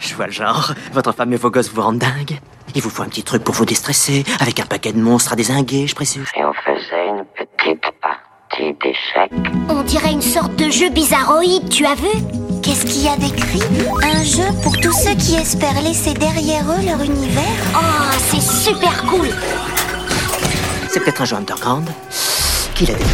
Je vois le genre. Votre femme et vos gosses vous rendent dingue. Il vous faut un petit truc pour vous déstresser, avec un paquet de monstres à désinguer, je précise. Et on faisait une petite partie d'échecs. On dirait une sorte de jeu bizarroïde, tu as vu? Qu'est-ce qu'il y a d'écrit? Un jeu pour tous ceux qui espèrent laisser derrière eux leur univers Oh, c'est super cool C'est peut-être un jeu underground. Qui l'a dit?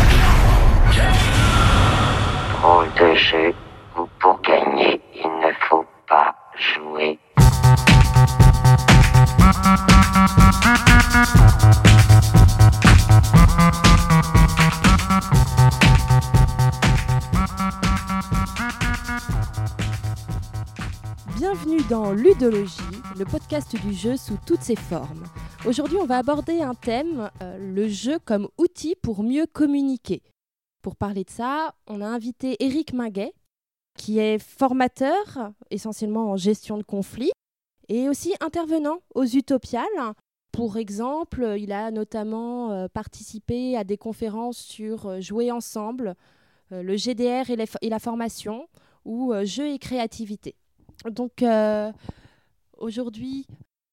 Ludologie, le podcast du jeu sous toutes ses formes. Aujourd'hui, on va aborder un thème, euh, le jeu comme outil pour mieux communiquer. Pour parler de ça, on a invité Eric Minguet, qui est formateur essentiellement en gestion de conflits et aussi intervenant aux Utopiales. Pour exemple, il a notamment euh, participé à des conférences sur euh, jouer ensemble, le GDR et, la formation, ou jeu et créativité. Donc euh, aujourd'hui,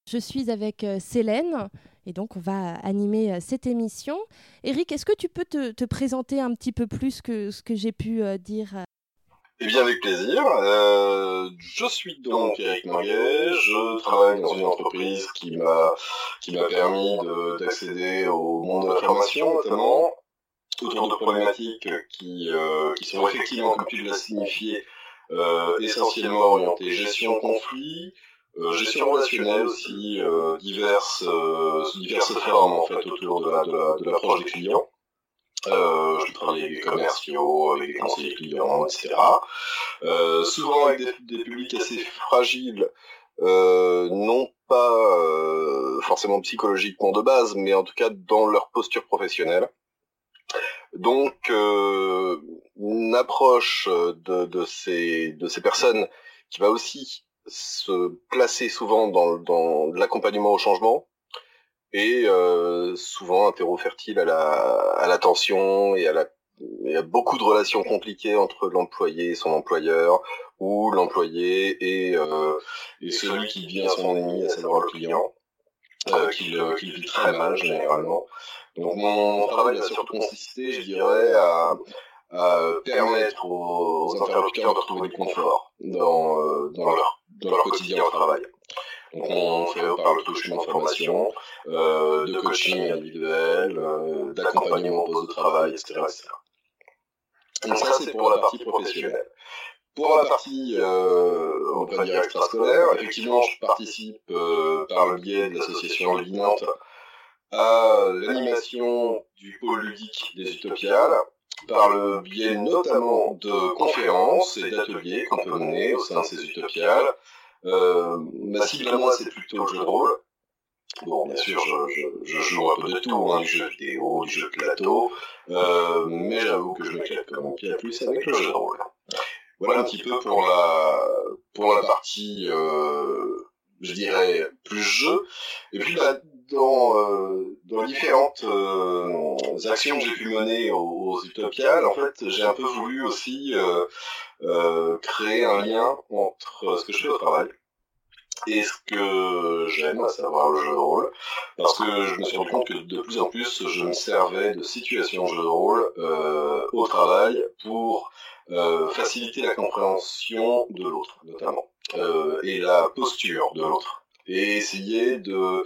je suis avec euh, Célène et donc on va animer euh, cette émission. Eric, est-ce que tu peux te, te présenter un petit peu plus que ce que j'ai pu dire Eh bien, avec plaisir. Je suis donc Eric Manguet. Je travaille dans une entreprise qui m'a qui m'a permis de- d'accéder au monde de la formation, notamment autour de problématiques qui qui sont effectivement, comme tu l'as signifié, essentiellement orientées gestion conflit, euh, gestion relationnelle aussi, euh, diverses euh, sous diverses formes en fait autour de la de la- de des clients. Euh, je travaille avec des commerciaux, avec des conseillers clients, etc. Euh, souvent avec des, des publics assez fragiles, euh, non pas euh, forcément psychologiquement de base, mais en tout cas dans leur posture professionnelle. Donc, euh, une approche de, de, ces, de ces personnes qui va aussi se placer souvent dans, dans l'accompagnement au changement et euh, souvent un terreau fertile à la, à l'attention et à la il y a beaucoup de relations compliquées entre l'employé et son employeur, ou l'employé et, euh, et celui qui devient son ennemi, à savoir le client, euh, qu'il euh, qu'il vit très mal généralement. Donc mon travail a surtout consisté, je dirais, à, à permettre aux, aux interlocuteurs de retrouver du confort dans, euh, dans, leur, dans leur quotidien au travail. Donc on fait par le touchement de formation, euh, de coaching individuel, euh, d'accompagnement au poste de travail, etc. etc. Donc ça, c'est pour la partie professionnelle. Pour la partie, euh, on va dire extrascolaire, effectivement, je participe euh, par le biais de l'association Linante à l'animation du pôle ludique des Utopiales, par le biais notamment de conférences et d'ateliers qu'on peut mener au sein de ces Utopiales. Euh, ma cible à moi, c'est plutôt le jeu de rôle. Bon, bien sûr, je, je, je joue un peu de tout, hein, du jeu vidéo, du jeu de plateau, euh, mais j'avoue que je m'éclate un pied à plus avec le jeu de rôle. Voilà un petit peu pour la, pour la partie, euh, je dirais, plus jeu. Et puis, bah, dans, euh, dans différentes euh, actions que j'ai pu mener aux, aux Utopiales, en fait, j'ai un peu voulu aussi euh, euh, créer un lien entre ce que je fais au travail et ce que j'aime, à savoir le jeu de rôle, parce que je me suis rendu compte que de plus en plus, je me servais de situations jeu de rôle euh, au travail pour euh, faciliter la compréhension de l'autre, notamment, et la posture de l'autre, et essayer de,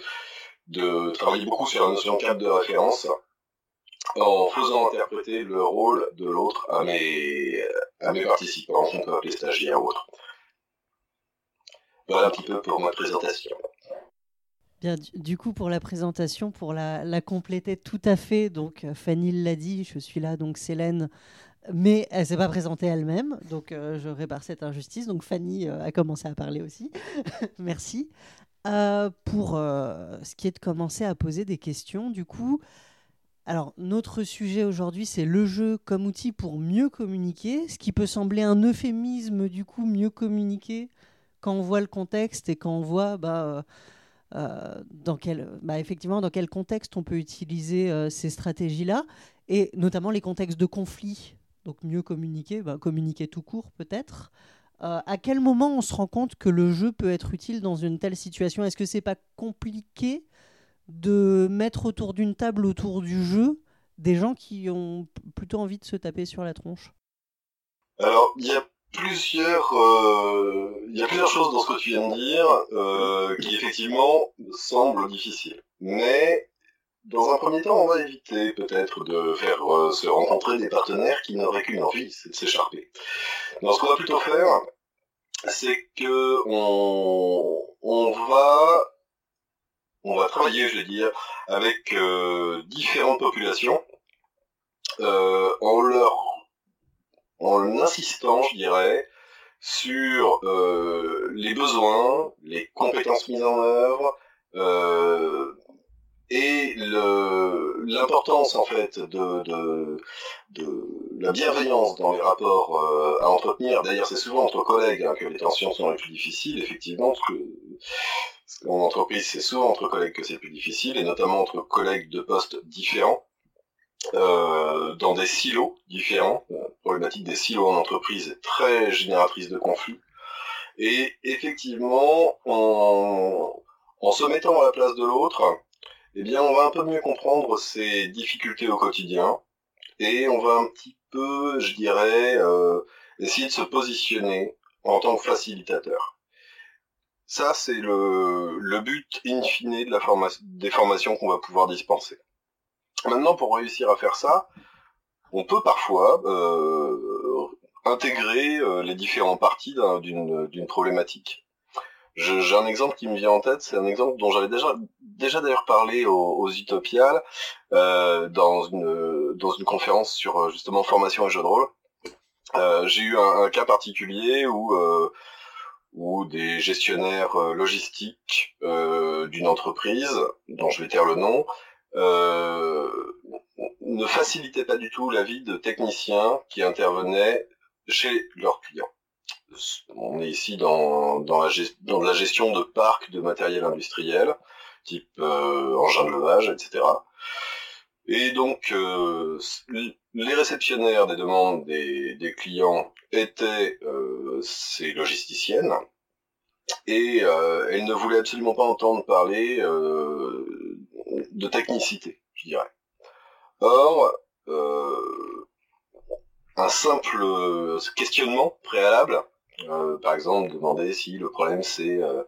de travailler beaucoup sur la notion cadre de référence, en faisant interpréter le rôle de l'autre à mes, à mes participants, qu'on peut appeler stagiaires ou autres. Voilà un petit peu pour ma présentation. Bien, du, coup, pour la présentation, pour la, la compléter tout à fait, donc euh, Fanny l'a dit, je suis là, donc Célène, mais elle s'est pas présentée elle-même, donc euh, je répare cette injustice. Donc Fanny euh, a commencé à parler aussi. Merci. Euh, pour euh, ce qui est de commencer à poser des questions, du coup, alors notre sujet aujourd'hui, c'est le jeu comme outil pour mieux communiquer, ce qui peut sembler un euphémisme, du coup, mieux communiquer quand on voit le contexte et quand on voit bah, euh, dans quel, bah, effectivement, dans quel contexte on peut utiliser ces stratégies-là, et notamment les contextes de conflit. Donc mieux communiquer, bah, communiquer tout court peut-être. Euh, à quel moment on se rend compte que le jeu peut être utile dans une telle situation? Est-ce que c'est pas compliqué de mettre autour d'une table, autour du jeu, des gens qui ont plutôt envie de se taper sur la tronche? Alors, il y a plusieurs, euh, y a plusieurs choses dans ce que tu viens de dire euh, qui effectivement semblent difficiles. Mais dans un premier temps, on va éviter peut-être de faire euh, se rencontrer des partenaires qui n'auraient qu'une envie, c'est de s'écharper. Donc ce qu'on va plutôt faire, c'est que on, on va on va travailler, je vais dire, avec euh, différentes populations euh, en leur en insistant, je dirais, sur euh, les besoins, les compétences mises en œuvre euh, et l'importance en fait de, de, de, la bienveillance dans les rapports euh, à entretenir. D'ailleurs, c'est souvent entre collègues hein, que les tensions sont les plus difficiles, effectivement, parce que en entreprise, c'est souvent entre collègues que c'est plus difficile, et notamment entre collègues de postes différents. Euh, dans des silos différents. La problématique des silos en entreprise est très génératrice de conflits. Et effectivement, en, en se mettant à la place de l'autre, eh bien, on va un peu mieux comprendre ses difficultés au quotidien et on va un petit peu, je dirais, euh, essayer de se positionner en tant que facilitateur. Ça, c'est le, but in fine de la des formations qu'on va pouvoir dispenser. Maintenant, pour réussir à faire ça, on peut parfois euh, intégrer euh, les différents parties d'une problématique. J'ai un exemple qui me vient en tête, c'est un exemple dont j'avais déjà déjà d'ailleurs parlé aux, aux Utopiales euh, dans une dans une conférence sur euh, justement formation et jeu de rôle. Euh, J'ai eu un, un, cas particulier où euh, où des gestionnaires euh, logistiques d'une entreprise dont je vais taire le nom euh, ne facilitait pas du tout la vie de techniciens qui intervenaient chez leurs clients. On est ici dans, dans, la, gestion de parcs de matériel industriel, type euh, engin de levage, etc. Et donc, euh, les réceptionnaires des demandes des, clients étaient euh, ces logisticiennes, et euh, elles ne voulaient absolument pas entendre parler de technicité, je dirais. Or, un simple questionnement préalable, euh, par exemple demander si le problème c'est euh,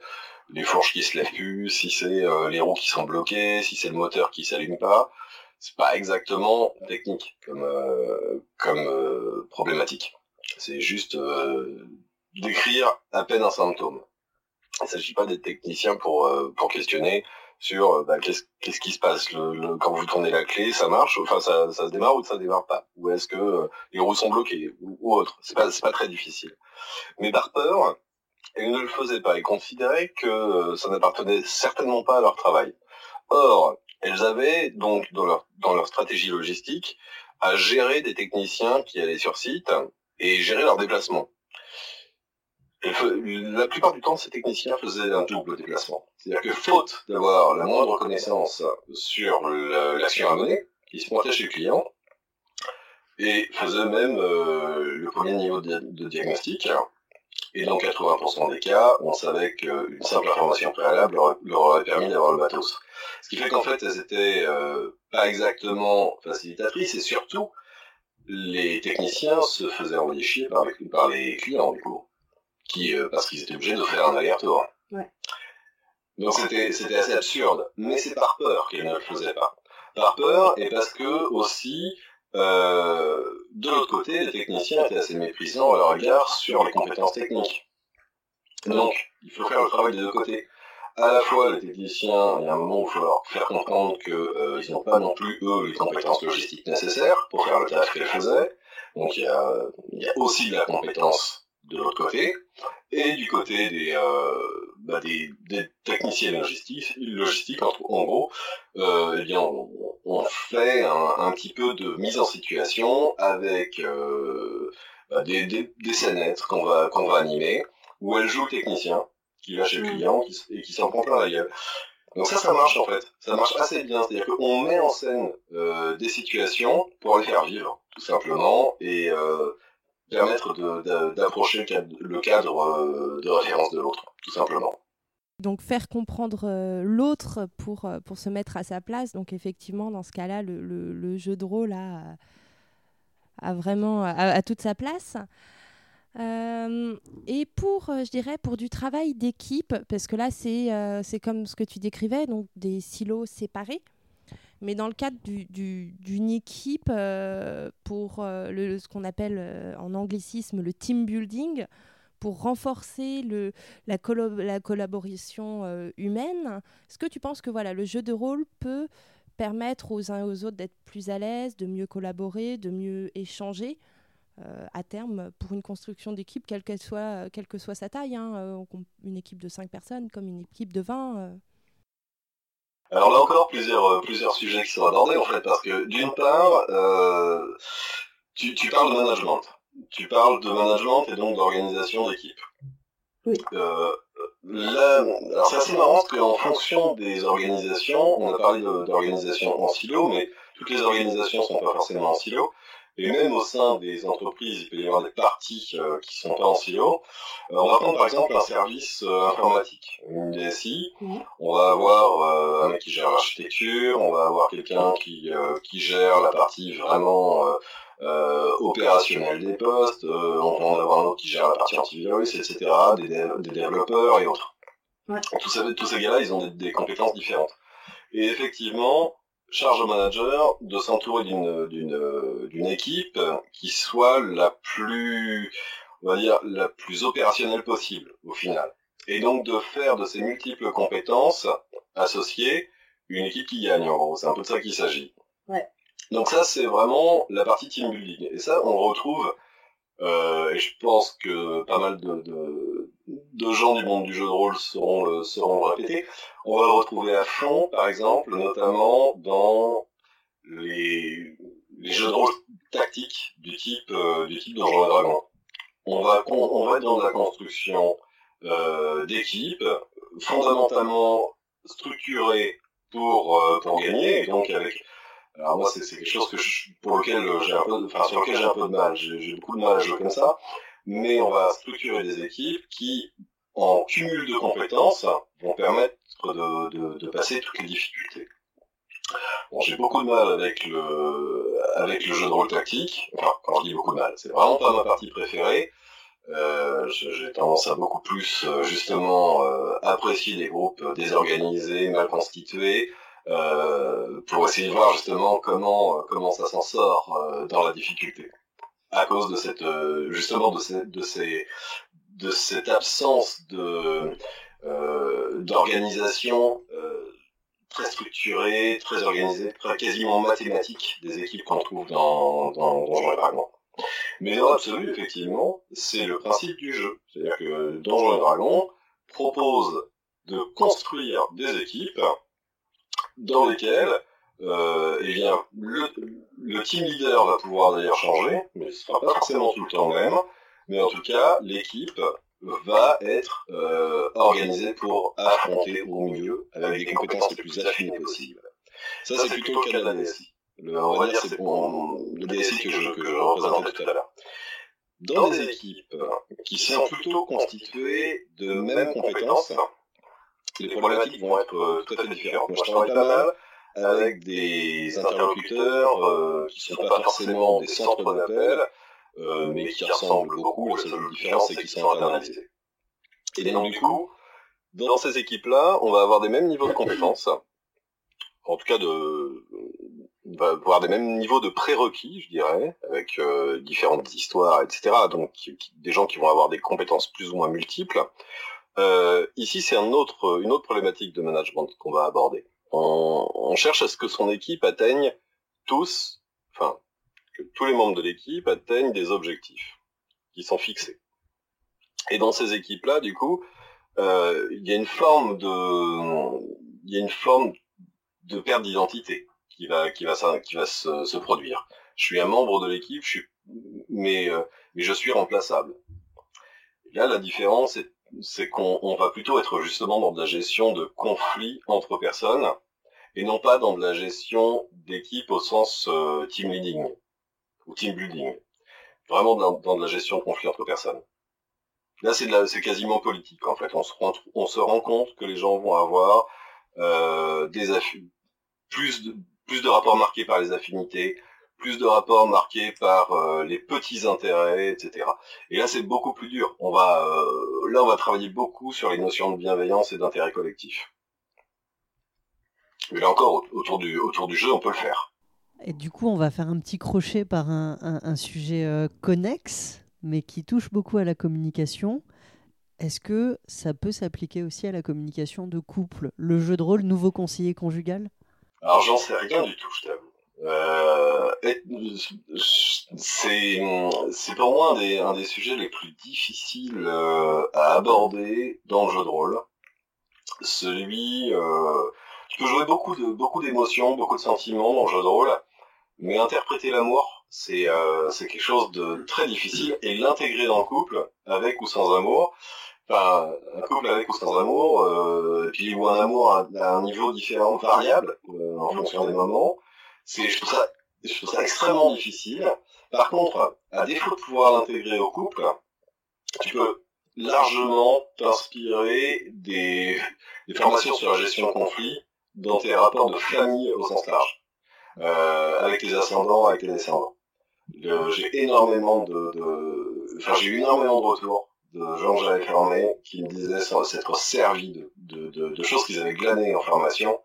les fourches qui se lèvent plus, si c'est euh, les roues qui sont bloquées, si c'est le moteur qui s'allume pas, c'est pas exactement technique comme euh, comme euh, problématique. C'est juste décrire à peine un symptôme. Il ne s'agit pas d'être technicien pour pour questionner sur euh, bah, qu'est-ce qui se passe? Quand vous tournez la clé, ça marche, enfin ça, ça se démarre ou ça démarre pas, ou est-ce que euh, les roues sont bloquées ou, autre? C'est pas pas très difficile. Mais par peur, ils ne le faisaient pas. Ils considéraient que euh, ça n'appartenait certainement pas à leur travail. Or, elles avaient donc dans leur stratégie logistique à gérer des techniciens qui allaient sur site et gérer leurs déplacements la plupart du temps, ces techniciens faisaient un double déplacement. C'est-à-dire que faute d'avoir la moindre connaissance sur l'action à mener, ils se pointaient chez le client et faisaient même euh, le premier niveau de, diagnostic. Et dans 80% des cas, on savait qu'une simple information préalable leur, aurait permis d'avoir le matos. Ce qui fait qu'en fait, elles étaient euh, pas exactement facilitatrices et surtout, les techniciens se faisaient envoyer chier par les clients du coup qui, euh, parce qu'ils étaient obligés de faire un aller-retour. Ouais. Donc c'était, assez absurde, mais c'est par peur qu'ils ne le faisaient pas. Par peur et parce que aussi, euh, de l'autre côté, les techniciens étaient assez méprisants à leur égard sur les compétences techniques. Donc, il faut faire le travail des deux côtés. À la fois, les techniciens, il y a un moment où il faut leur faire comprendre qu'ils euh, n'ont pas non plus, eux, les compétences logistiques nécessaires pour faire le taf qu'ils faisaient. Donc, il y a, il y a aussi de la compétence de l'autre côté, et du côté des, euh, bah des, des, techniciens logistiques, logistiques en, gros, euh, eh bien, on, on fait un, un, petit peu de mise en situation avec euh, bah des, des, des scénettes qu'on va, qu'on va animer, où elle joue le technicien, qui va chez le client et qui s'en prend plein la gueule. Donc ça, ça marche en fait. Ça marche assez bien. C'est-à-dire qu'on met en scène euh, des situations pour les faire vivre, tout simplement, et euh, permettre d'approcher le cadre de référence de l'autre, tout simplement. Donc faire comprendre l'autre pour, pour se mettre à sa place. Donc effectivement, dans ce cas-là, le, le, jeu de rôle a, a vraiment a, toute sa place. et pour, je dirais, pour du travail d'équipe, parce que là, c'est c'est comme ce que tu décrivais, donc des silos séparés. Mais dans le cadre d'une équipe, pour le, ce qu'on appelle en anglicisme le team building, pour renforcer la, la collaboration euh, humaine. Est-ce que tu penses que voilà, le jeu de rôle peut permettre aux uns et aux autres d'être plus à l'aise, de mieux collaborer, de mieux échanger euh, à terme pour une construction d'équipe, quelle, qu'elle que soit sa taille, hein, euh, une équipe de 5 personnes comme une équipe de 20 Alors là encore, plusieurs, plusieurs sujets qui sont abordés en fait, parce que d'une part, tu, tu parles de management tu parles de management et donc d'organisation d'équipe. Oui. Euh, là, c'est assez marrant parce qu'en fonction des organisations, on a parlé d'organisation en silo, mais toutes les organisations sont pas forcément en silo. Et même au sein des entreprises, il peut y avoir des parties euh, qui sont pas en silo. Euh, on va prendre par exemple un service euh, informatique, une DSI. On va avoir un mec qui gère l'architecture, on va avoir quelqu'un qui, qui gère la partie vraiment euh, opérationnel des postes, euh, on peut en avoir un autre qui gère la partie antivirus, etc., des, des développeurs et autres. Ouais. Tous, ces, tous ces gars-là, ils ont des, compétences différentes. Et effectivement, charge au manager de s'entourer d'une, d'une, d'une équipe qui soit la plus, on va dire, la plus opérationnelle possible, au final. Et donc de faire de ces multiples compétences associées une équipe qui gagne, en gros. C'est un peu de ça qu'il s'agit. Ouais. Donc ça, c'est vraiment la partie team building. Et ça, on retrouve, euh, et je pense que pas mal de, de, de, gens du monde du jeu de rôle seront le, seront. On va le retrouver à fond, par exemple, notamment dans les, les jeux de rôle tactiques du type euh, du type Dragons. On va, on va être dans la construction euh, d'équipes, fondamentalement structurées pour, euh, pour gagner, et donc avec alors moi, c'est quelque chose que pour lequel j'ai un peu, enfin sur lequel j'ai un peu de mal. J'ai beaucoup de mal à jouer comme ça, mais on va structurer des équipes qui, en cumul de compétences, vont permettre de, de, de passer toutes les difficultés. Bon, j'ai beaucoup de mal avec le avec le jeu de rôle tactique. Enfin, quand je dis beaucoup de mal, c'est vraiment pas ma partie préférée. Euh, j'ai tendance à beaucoup plus euh, justement euh, apprécier des groupes désorganisés, mal constitués, euh, pour essayer de voir justement comment comment ça s'en sort euh, dans la difficulté à cause de cette euh, justement de ces, de cette absence de d'organisation très structurée, très organisée, quasiment mathématique des équipes qu'on trouve dans, dans Donjons et Dragons. Mais dans l'absolu, effectivement, c'est le principe du jeu. C'est-à-dire que Donjons et Dragons propose de construire des équipes dans lesquels euh, eh bien, le, le, team leader va pouvoir d'ailleurs changer, mais ce sera pas forcément tout le temps même, mais en tout cas, l'équipe va être euh, organisée pour affronter au mieux avec des compétences les plus affinées possibles. Ça, c'est plutôt le cas de la DSI. Le, on va dire c'est pour le DSI que je, que je représentais tout à l'heure. Dans des équipes qui sont plutôt constituées de mêmes compétences, les problématiques vont être euh, tout à fait différentes. Moi, je pas mal avec des interlocuteurs euh, qui sont pas forcément des centres d'appel, euh, mais qui ressemblent beaucoup. La seule différence, c'est qu'ils sont internalisés. Et donc, du coup, dans ces équipes-là, on va avoir des mêmes niveaux de compétences, en tout cas de, on va avoir des mêmes niveaux de prérequis, je dirais, avec euh, différentes histoires, etc. Donc des gens qui vont avoir des compétences plus ou moins multiples. Euh, ici, c'est un autre, une autre problématique de management qu'on va aborder. On, cherche à ce que son équipe atteigne tous, enfin, que tous les membres de l'équipe atteignent des objectifs qui sont fixés. Et dans ces équipes-là, du coup, euh, il y a une forme de, il y a une forme de perte d'identité qui va, qui va, qui va se, produire. Je suis un membre de l'équipe, mais, euh, mais je suis remplaçable. Là, la différence est c'est qu'on va plutôt être justement dans de la gestion de conflits entre personnes et non pas dans de la gestion d'équipe au sens euh, team leading ou team building. vraiment dans, de la gestion de conflits entre personnes. Là, c'est de c'est quasiment politique en fait. On se rend, compte que les gens vont avoir euh, des plus de, plus de rapports marqués par les affinités, plus de rapports marqués par euh, les petits intérêts, etc. Et là, c'est beaucoup plus dur. On va, euh, là, on va travailler beaucoup sur les notions de bienveillance et d'intérêt collectif. Mais là encore, au- autour du, autour du jeu, on peut le faire. Et du coup, on va faire un petit crochet par un, un- un sujet euh, connexe, mais qui touche beaucoup à la communication. Est-ce que ça peut s'appliquer aussi à la communication de couple? Le jeu de rôle, nouveau conseiller conjugal? Alors, j'en sais rien du tout, je t'avoue. Euh, c'est pour moi un des, un des sujets les plus difficiles euh, à aborder dans le jeu de rôle. Celui, euh, tu peux jouer beaucoup de beaucoup d'émotions, beaucoup de sentiments dans le jeu de rôle, mais interpréter l'amour, c'est euh, c'est quelque chose de très difficile et l'intégrer dans le couple, avec ou sans amour. Enfin, un couple avec ou sans amour, euh, et puis ou un amour à, à un niveau différent, variable, euh, en fonction des moments. C'est, je trouve ça, je trouve ça extrêmement difficile. Par contre, à défaut de pouvoir l'intégrer au couple, tu peux largement t'inspirer des, des formations sur la gestion de conflits dans tes rapports de famille au sens large, euh, avec tes ascendants, avec tes descendants. Le- j'ai énormément de, de, enfin j'ai eu énormément de retours de gens que j'avais formés qui me disaient s'être servis de, de, de, de choses qu'ils avaient glanées en formation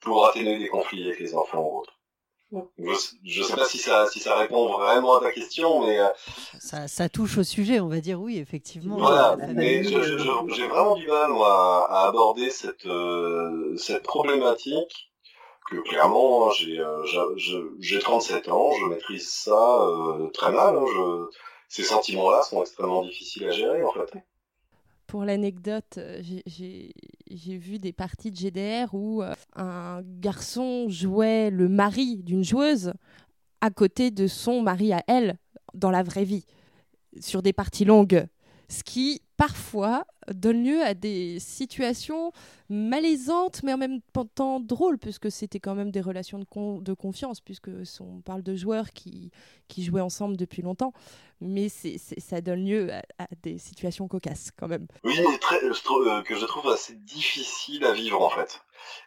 pour atténuer des conflits avec les enfants ou autres. Je, je sais pas si ça, si ça répond vraiment à ta question, mais euh, ça, ça touche au sujet, on va dire oui, effectivement. voilà. Mais famille, je- je- je- j'ai vraiment du mal moi à, à aborder cette euh, cette problématique que clairement hein, j'ai euh, j'a- je- j'ai 37 ans, je maîtrise ça euh, très mal. hein, je, ces sentiments-là sont extrêmement difficiles à gérer en fait. Pour l'anecdote, euh, j'ai- vu des parties de GDR où euh, un garçon jouait le mari d'une joueuse à côté de son mari à elle dans la vraie vie, sur des parties longues. Ce qui, parfois, donne lieu à des situations malaisantes, mais en même temps drôles, puisque c'était quand même des relations de, con- de confiance, puisque on parle de joueurs qui, jouaient ensemble depuis longtemps. Mais ça donne lieu à, des situations cocasses, quand même. Oui, très, euh, que je trouve assez difficile à vivre en fait.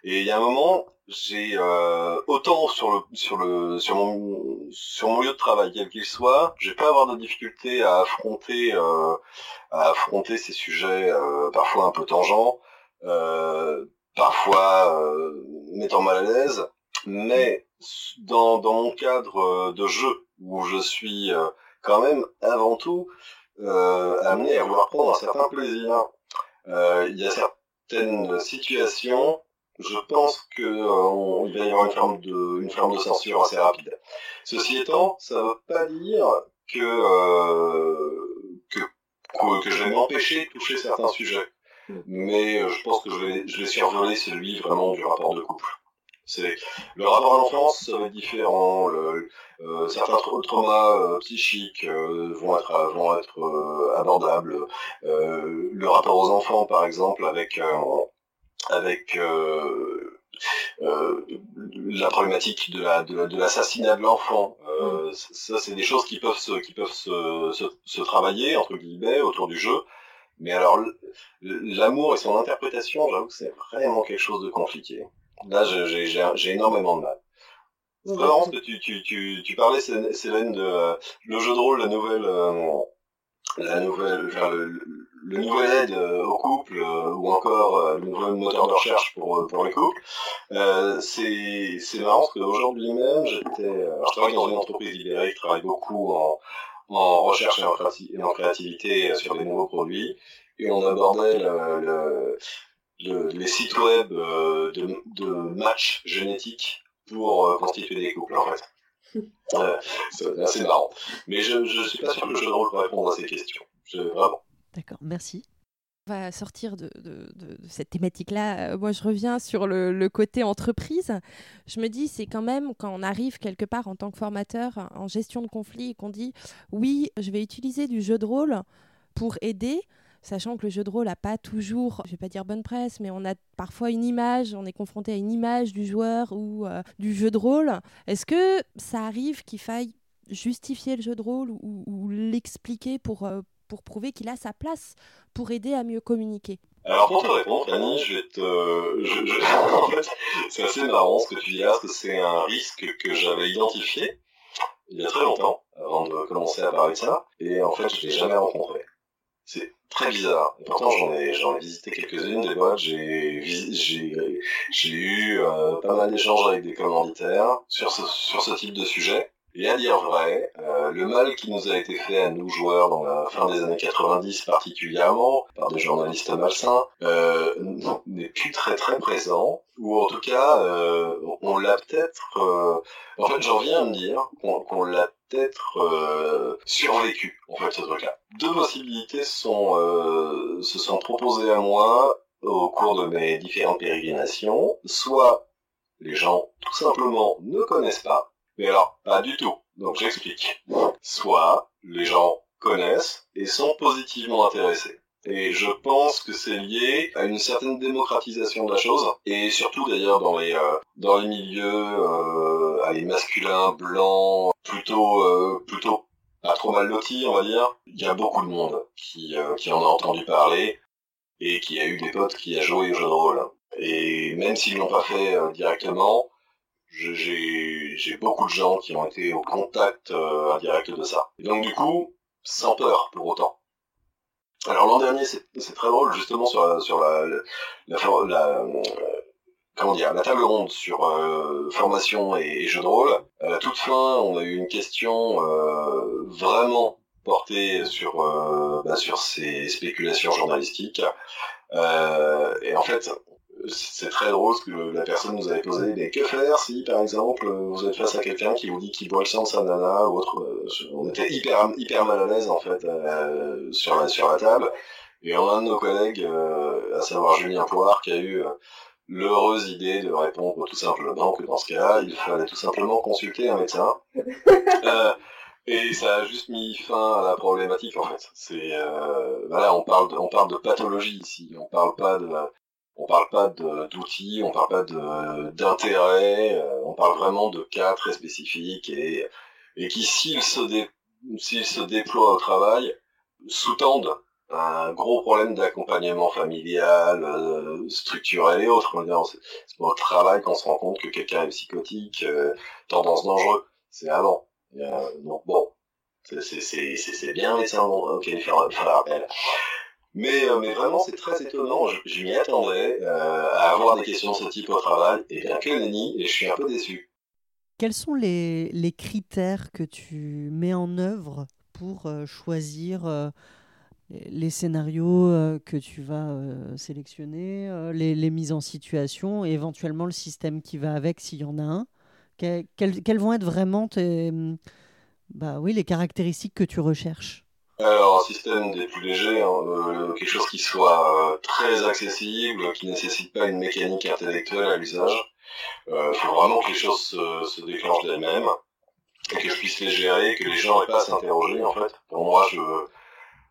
Et il y a un moment, j'ai euh, autant sur mon lieu de travail quel qu'il soit, je vais pas avoir de difficulté à affronter euh, à affronter ces sujets euh, parfois un peu tangents, euh, parfois euh, mettant mal à l'aise, mais dans dans mon cadre euh, de jeu où je suis euh, quand même avant tout amené à vouloir prendre un certain plaisir. Il y a certaines situations, je pense que euh, on- il va y avoir une forme de, une forme de censure assez rapide. Ceci étant, ça ne veut pas dire que, que, que, que je vais m'empêcher de toucher certains sujets. Mais euh, je pense que je vais, je vais survoler celui vraiment du rapport de couple. C'est le rapport à l'enfance, ça va être différent. Le, euh, certains tra- traumas euh, psychiques euh, vont être euh, vont être euh, abordables. Euh, le rapport aux enfants, par exemple, avec euh, avec euh, euh, la problématique de la- de l'assassinat de l'enfant. Euh, Ça, c'est des choses qui peuvent se qui peuvent se, se, se travailler entre guillemets autour du jeu. Mais alors, l'amour et son interprétation, j'avoue que c'est vraiment quelque chose de compliqué. Là, j'ai énormément de mal. C'est que tu, tu, tu, tu parlais, Cé- Célène, de euh, le jeu de rôle, la nouvelle, euh, la nouvelle, le, le nouvel aide euh, au couple euh, ou encore euh, le nouvel moteur de recherche pour euh, pour les couples. Euh, c'est c'est marrant parce qu'aujourd'hui même, j'étais, euh, je travaille dans une entreprise libérée qui travaille beaucoup en en recherche et en, créativité sur des nouveaux produits et on abordait le, le, le- les sites web de, de matchs génétiques pour constituer des couples en fait. C'est marrant. Mais je, je suis pas sûr que le jeu de rôle répondre à ces questions. Vraiment. D'accord, merci. On va sortir de cette thématique-là. Euh, moi, je reviens sur le, le côté entreprise. Je me dis, c'est quand même quand on arrive quelque part en tant que formateur en gestion de conflit et qu'on dit, oui, je vais utiliser du jeu de rôle pour aider, sachant que le jeu de rôle n'a pas toujours, je vais pas dire bonne presse, mais on a parfois une image, on est confronté à une image du joueur ou euh, du jeu de rôle. Est-ce que ça arrive qu'il faille justifier le jeu de rôle ou, l'expliquer pour, euh, pour prouver qu'il a sa place, pour aider à mieux communiquer? Alors pour te répondre, Fanny, je vais te... Je... en fait, c'est assez marrant ce que tu dis là, parce que c'est un risque que j'avais identifié il y a très longtemps, avant de commencer à parler de ça, et en fait je l'ai jamais rencontré. C'est très bizarre. Et pourtant j'en ai, j'en ai visité quelques-unes des boîtes, j'ai, j'ai, j'ai eu euh, pas mal d'échanges avec des commanditaires sur ce, sur ce type de sujet. Et à dire vrai, euh, le mal qui nous a été fait à nous joueurs dans la fin des années 90 particulièrement, par des journalistes malsains, euh, n'est plus très très présent, ou en tout cas, euh, on l'a peut-être... Euh, en fait, j'en viens à me dire qu'on l'a peut-être euh, survécu, en fait, ce truc-là. Deux possibilités sont, se sont proposées à moi au cours de mes différentes pérégrinations. Soit les gens, tout simplement, ne connaissent pas, mais alors, pas du tout. Donc j'explique. Soit les gens connaissent et sont positivement intéressés. Et je pense que c'est lié à une certaine démocratisation de la chose, et surtout d'ailleurs dans les euh, dans les milieux euh, masculins, blancs, plutôt euh, plutôt pas trop mal lotis, on va dire. Il y a beaucoup de monde qui euh, qui en a entendu parler et qui a eu des potes qui a joué au jeu de rôle. Et même s'ils l'ont pas fait directement, j'ai beaucoup de gens qui ont été au contact euh, indirect de ça. Et donc du coup, sans peur pour autant. Alors l'an dernier, c'est très drôle justement sur la, sur la, la, la, comment dire, la table ronde sur euh, formation et, jeux de rôle. À la toute fin, on a eu une question euh, vraiment portée sur euh, bah, sur ces spéculations journalistiques. Euh, et en fait, c'est très drôle ce que la personne nous avait posé. Mais que faire si, par exemple, vous êtes face à quelqu'un qui vous dit qu'il boit le sang de sa nana ou autre euh, On était hyper, hyper mal à l'aise en fait euh, sur, la, sur la table. Et on a un de nos collègues, euh, à savoir Julien Poire, qui a eu l'heureuse idée de répondre tout simplement que dans ce cas-là, il fallait tout simplement consulter un médecin. et ça a juste mis fin à la problématique en fait. C'est voilà, on parle de, on parle de pathologie ici, on parle pas de on parle pas d'outils, on parle pas d'intérêt, euh, on parle vraiment de cas très spécifiques et, qui, s'ils se, dé, se déploient au travail, sous-tendent un gros problème d'accompagnement familial, euh, structurel et autres. C'est au travail qu'on se rend compte que quelqu'un est psychotique, euh, tendance dangereux. C'est avant. donc bon, c'est bien, mais c'est un bon, ok, faire, faire. Mais, euh, mais vraiment, c'est très étonnant. Je, m'y attendais euh, à avoir des questions de ce type au travail, et bien que nenni, et je suis un peu déçu. Quels sont les, critères que tu mets en œuvre pour euh, choisir les scénarios que tu vas sélectionner, les, mises en situation, et éventuellement le système qui va avec s'il y en a un? Que, quelles, vont être vraiment bah, oui, les caractéristiques que tu recherches? Alors, un système des plus légers, hein, euh, quelque chose qui soit euh, très accessible, qui nécessite pas une mécanique intellectuelle à l'usage. Il euh, faut vraiment que les choses se, se déclenchent d'elles-mêmes et que je puisse les gérer, que les gens n'aient pas à s'interroger. En fait, pour moi, je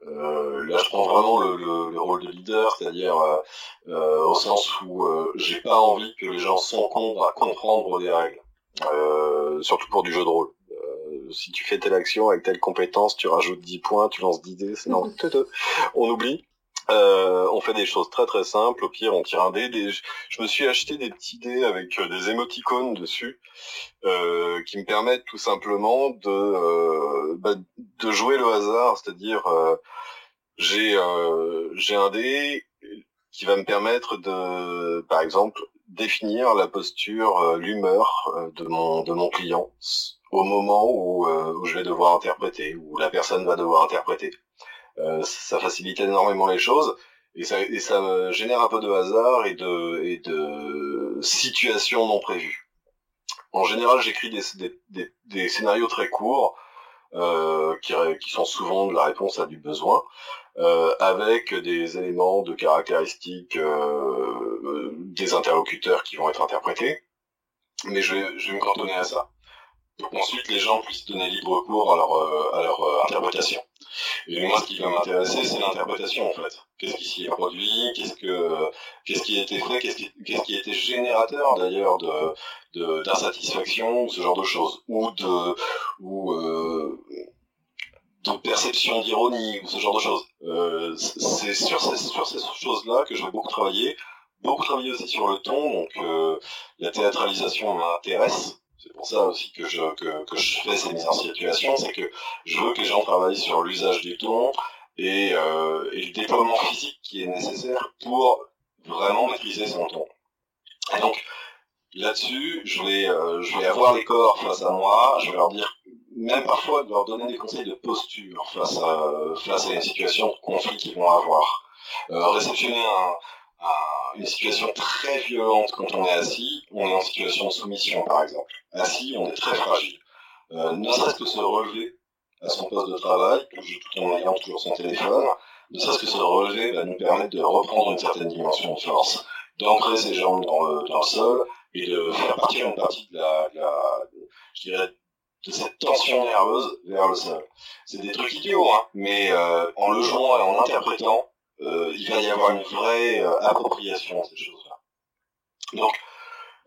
euh, là, je prends vraiment le, le, le rôle de leader, c'est-à-dire euh, au sens où j'ai pas envie que les gens s'encombrent à comprendre des règles, surtout pour du jeu de rôle si tu fais telle action avec telle compétence, tu rajoutes 10 points, tu lances 10 dés, non, on oublie. Euh, on fait des choses très très simples. Au pire, on tire un dé. Des... Je me suis acheté des petits dés avec euh, des émoticônes dessus, euh, qui me permettent tout simplement de euh, bah, de jouer le hasard. C'est-à-dire, euh, j'ai euh, j'ai un dé qui va me permettre de, par exemple, définir la posture, l'humeur de mon de mon client au moment où, euh, où, je vais devoir interpréter, où la personne va devoir interpréter. Euh, ça facilite énormément les choses et ça, et ça génère un peu de hasard et de, et de situations non prévues. En général, j'écris des, des, des, des, scénarios très courts euh, qui, qui, sont souvent de la réponse à du besoin, euh, avec des éléments de caractéristiques euh, des interlocuteurs qui vont être interprétés. Mais je vais, je vais me cantonner à ça pour qu'ensuite les gens puissent donner libre cours à leur, euh, à leur euh, interprétation. Et moi, ce qui va m'intéresser, c'est l'interprétation, en fait. Qu'est-ce qui s'y est produit, qu'est-ce que, qu'est-ce qui a été fait, qu'est-ce qui, qui a été générateur, d'ailleurs, de, de, d'insatisfaction, ou ce genre de choses. Ou de, ou, euh, de perception d'ironie, ou ce genre de choses. Euh, c'est sur ces, sur ces choses-là que je vais beaucoup travailler. Beaucoup travailler aussi sur le ton, donc euh, la théâtralisation m'intéresse. C'est pour ça aussi que je, que, que je fais ces mises en situation, c'est que je veux que les gens travaillent sur l'usage du ton et, euh, et le déploiement physique qui est nécessaire pour vraiment maîtriser son ton. Et donc, là-dessus, je vais, euh, je vais avoir les corps face à moi, je vais leur dire, même parfois, de leur donner des conseils de posture face à, face à une situation de conflit qu'ils vont avoir. Euh, réceptionner un, une situation très violente quand on est assis, on est en situation de soumission par exemple. Assis, on est très fragile. Euh, ne serait-ce que se relever à son poste de travail, tout en ayant toujours son téléphone, ne serait-ce que se relever va nous permettre de reprendre une certaine dimension de force, d'ancrer ses jambes dans le, dans le sol et de faire partir une partie de la, de la je dirais, de cette tension nerveuse vers le sol. C'est des trucs idiots, hein, mais euh, en le jouant et en l'interprétant, euh, il va y avoir une vraie euh, appropriation de ces choses-là. Donc,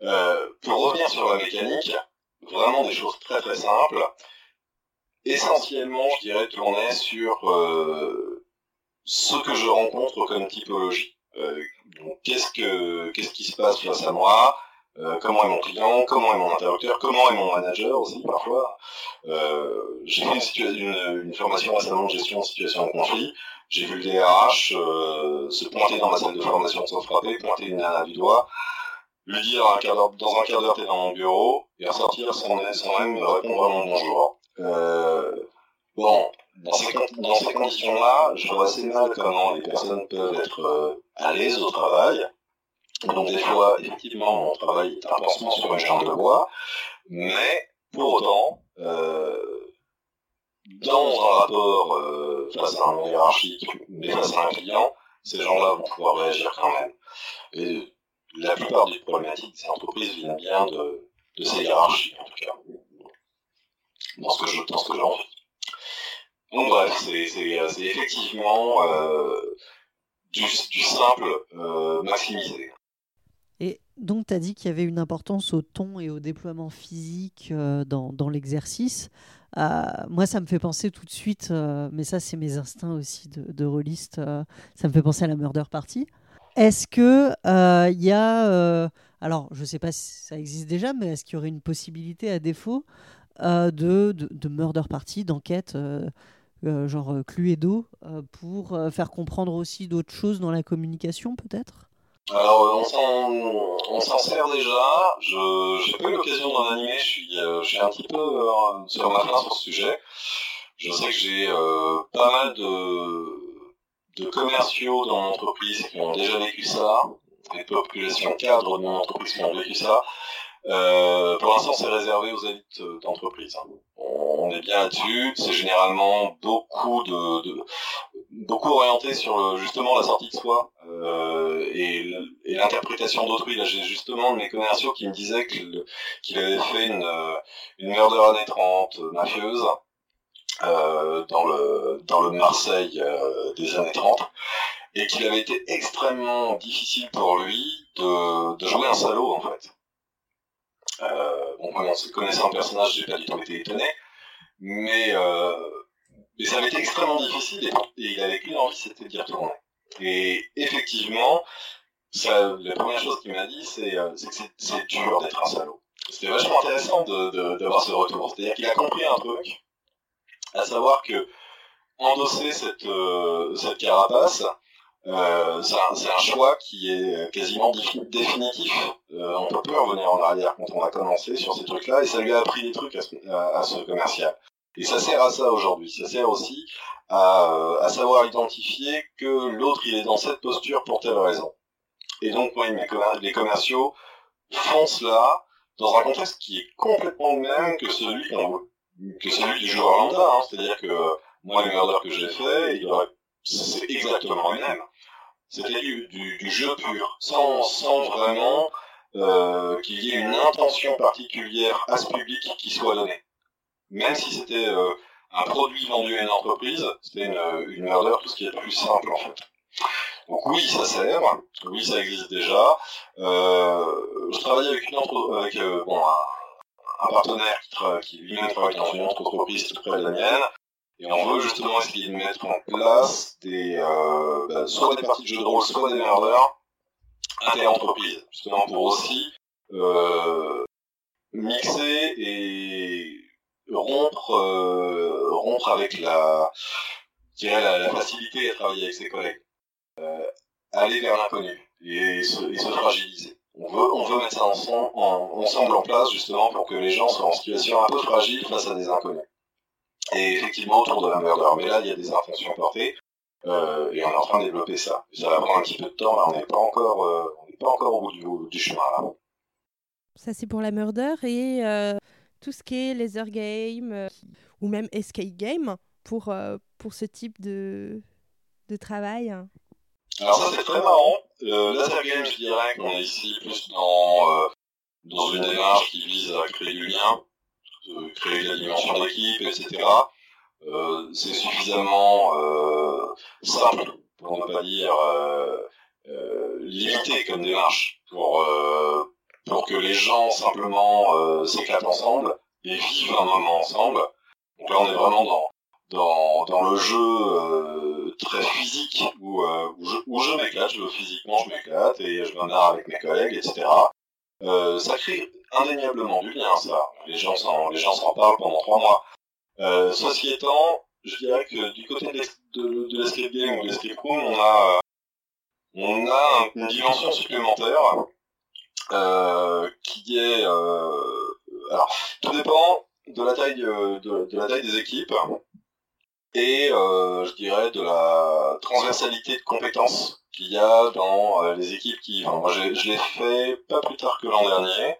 euh, pour revenir sur la mécanique, vraiment des choses très très simples. Essentiellement, je dirais tourner sur euh, ce que je rencontre comme typologie. Euh, qu'est-ce que qu'est-ce qui se passe face à moi? Euh, comment est mon client, comment est mon interlocuteur, comment est mon manager aussi parfois. Euh, j'ai fait une, une, une, formation récemment de gestion de situation de conflit. J'ai vu le DRH euh, se pointer dans ma salle de formation sans frapper, pointer une nana du doigt, lui dire un quart dans un quart d'heure t'es dans mon bureau, et ressortir sans, sans même répondre à mon bonjour. Euh, bon, dans ces, dans ces conditions-là, je vois assez mal comment les personnes peuvent être euh, à l'aise au travail, donc des fois, effectivement, mon travail est un pansement sur une jambe de bois, mais pour autant, euh, dans un rapport euh, face à un hiérarchique, mais face à un client, ces gens-là vont pouvoir réagir quand même. Et la plupart des problématiques des entreprises viennent bien de, de ces hiérarchies, en tout cas, dans ce que je, dans ce que. Donc bref, c'est effectivement euh, du, du simple euh, maximisé. Donc, tu as dit qu'il y avait une importance au ton et au déploiement physique euh, dans, l'exercice. Euh, moi, ça me fait penser tout de suite, euh, mais ça, c'est mes instincts aussi de, de ça me fait penser à la Murder Party. Est-ce qu'il il y a. alors, je ne sais pas si ça existe déjà, mais est-ce qu'il y aurait une possibilité, à défaut, de, de, de, Murder Party, d'enquête genre Cluedo, pour faire comprendre aussi d'autres choses dans la communication, peut-être? Alors, on s'en sert déjà. Je n'ai pas eu l'occasion d'en animer. Je suis, euh, je suis un petit peu euh, sur ma fin sur ce sujet. Je sais que j'ai euh, pas mal de, de commerciaux dans mon entreprise qui ont déjà vécu ça, des populations cadres de mon entreprise qui ont vécu ça. Euh, pour l'instant, c'est réservé aux élites d'entreprise. Hein. On est bien là-dessus. C'est généralement beaucoup de, de, beaucoup orienté sur le, justement la sortie de soi euh, et, l'interprétation d'autrui. Là, j'ai justement mes commerciaux qui me disaient qu'il qu avait fait une, une murder années 30 mafieuse euh, dans le dans le Marseille euh, des années 30 et qu'il avait été extrêmement difficile pour lui de, de jouer un salaud en fait. Euh, bon, connaissant le personnage, j'ai pas du tout été étonné, mais, euh, mais ça avait été extrêmement difficile et, il avait qu'une envie, c'était d'y retourner. Et effectivement, ça, la première chose qu'il m'a dit, c'est euh, que c'est dur d'être un salaud. C'était vachement intéressant d'avoir de, de, ce retour. C'est-à-dire qu'il a compris un truc, à savoir que endosser cette, euh, cette carapace, euh, c'est un, un, choix qui est quasiment définitif. Euh, on peut plus revenir en arrière quand on a commencé sur ces trucs-là, et ça lui a appris des trucs à ce, à ce commercial. Et ça sert à ça aujourd'hui. Ça sert aussi à, euh, à savoir identifier que l'autre il est dans cette posture pour telle raison. Et donc oui, les commerciaux font cela dans un contexte qui est complètement le même que celui que celui du joueur lambda. Hein. C'est-à-dire que moi les murders que j'ai fait, c'est exactement le même. C'était du, du, du, jeu pur, sans, sans vraiment euh, qu'il y ait une intention particulière à ce public qui soit donnée. Même si c'était euh, un produit vendu à une entreprise, c'était une, une tout ce qui est plus simple en fait. Donc oui, ça sert, oui, ça existe déjà. Euh, je travaille avec une entre... avec euh, bon, un, partenaire qui, qui lui-même travaille dans une entreprise tout près de la mienne, et on veut justement essayer de mettre en place des, euh, bah, soit des parties de jeux de rôle, soit des murders inter-entreprises, justement pour aussi euh, mixer et rompre, euh, rompre avec la, je dirais la, facilité à travailler avec ses collègues, Euh, aller vers l'inconnu et se, et se fragiliser. On veut, on veut mettre ça ensemble en, ensemble en place justement pour que les gens soient en situation un peu fragile face à des inconnus. Et effectivement autour de la murder, mais là il y a des intentions portées euh, et on est en train de développer ça. Ça va prendre un petit peu de temps, là on n'est pas encore, euh, on n'est pas encore au bout du, du chemin là. Ça, c'est pour la murder et euh, tout ce qui est laser game euh, ou même escape game pour, euh, pour ce type de, de travail. Alors ça c'est très marrant. Euh, laser game, je dirais qu'on est ici plus dans, euh, dans une démarche qui vise à créer du lien, créer de la dimension d'équipe, etc. C'est suffisamment simple, pour ne pas dire limité comme démarche, pour, pour que les gens simplement euh, s'éclatent ensemble et vivent un moment ensemble. Donc là on est vraiment dans, dans, dans le jeu euh, très physique où, euh, où je, où je m'éclate, je, physiquement je m'éclate et je marre avec mes collègues, etc. Euh, ça crée indéniablement du lien, ça. Les gens s'en, les gens parlent pendant trois mois. Euh, ceci étant, je dirais que du côté de, de, de l'escape game ou de l'escape room, on a, on a un- une dimension supplémentaire euh, qui est, euh, alors, tout dépend de la taille, euh, de, de la taille des équipes et euh, je dirais de la transversalité de compétences qu'il y a dans euh, les équipes qui vont. Moi, je l'ai fait pas plus tard que l'an dernier.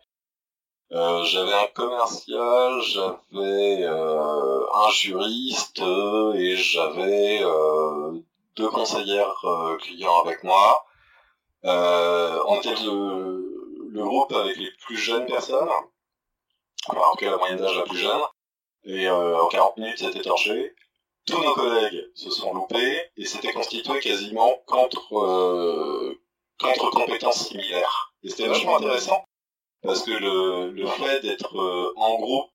Euh, j'avais un commercial, j'avais euh, un juriste euh, et j'avais euh, deux conseillères euh, clients avec moi. Euh, on était le, le groupe avec les plus jeunes personnes, alors en tout cas la moyenne d'âge la plus jeune, et euh, en 40 minutes c'était torché. Tous nos collègues se sont loupés et c'était constitué quasiment contre, euh, contre compétences similaires. Et c'était vachement intéressant parce que le, le fait d'être euh, en groupe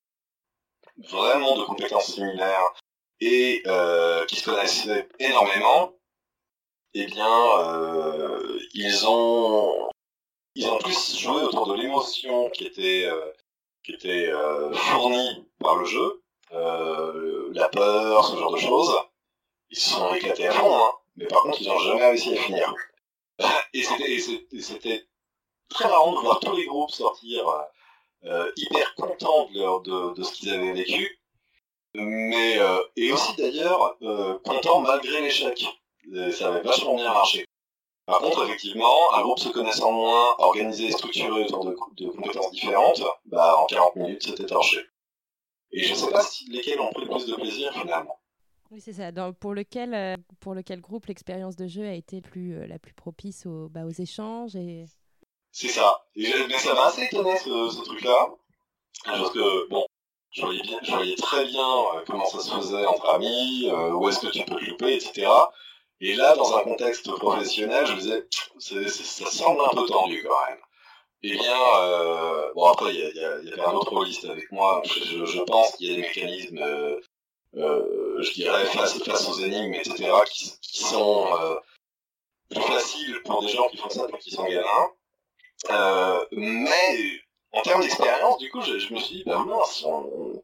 vraiment de compétences similaires et qui se connaissaient énormément, eh bien, ils ont ils ont plus joué autour de l'émotion qui était euh, qui était euh, fournie par le jeu, euh, la peur, ce genre de choses. Ils se sont éclatés à fond, hein, mais par contre, ils n'ont jamais réussi à finir. Et c'était très marrant de voir tous les groupes sortir euh, hyper contents de, leur, de, de ce qu'ils avaient vécu, mais euh, et aussi d'ailleurs euh, contents malgré l'échec. Ça avait vachement bien marché. Par contre, effectivement, un groupe se connaissant moins, organisé et structuré autour de, de compétences différentes, bah en 40 minutes c'était torché. Et je sais pas si lesquels ont pris le plus de plaisir finalement. Oui, c'est ça. Dans- pour, lequel, euh, pour lequel groupe l'expérience de jeu a été plus, euh, la plus propice aux, bah, aux échanges et... C'est ça. Et mais ça m'a assez étonné ce, ce truc-là. Parce que, bon, je voyais, bien, je voyais très bien euh, comment ça se faisait entre amis, euh, où est-ce que tu peux louper, etc. Et là, dans un contexte professionnel, je me disais, c'est- ça semble un peu tendu quand même. Eh bien, euh, bon après, il y, y, y avait un autre rôliste avec moi. Je, je- pense qu'il y a des mécanismes, euh, euh, je dirais, face, face aux énigmes, etc., qui, qui sont euh, plus faciles pour des gens qui font ça que qui sont gamins. Euh, mais en termes d'expérience, du coup, je, je me suis dit, ben mince, on-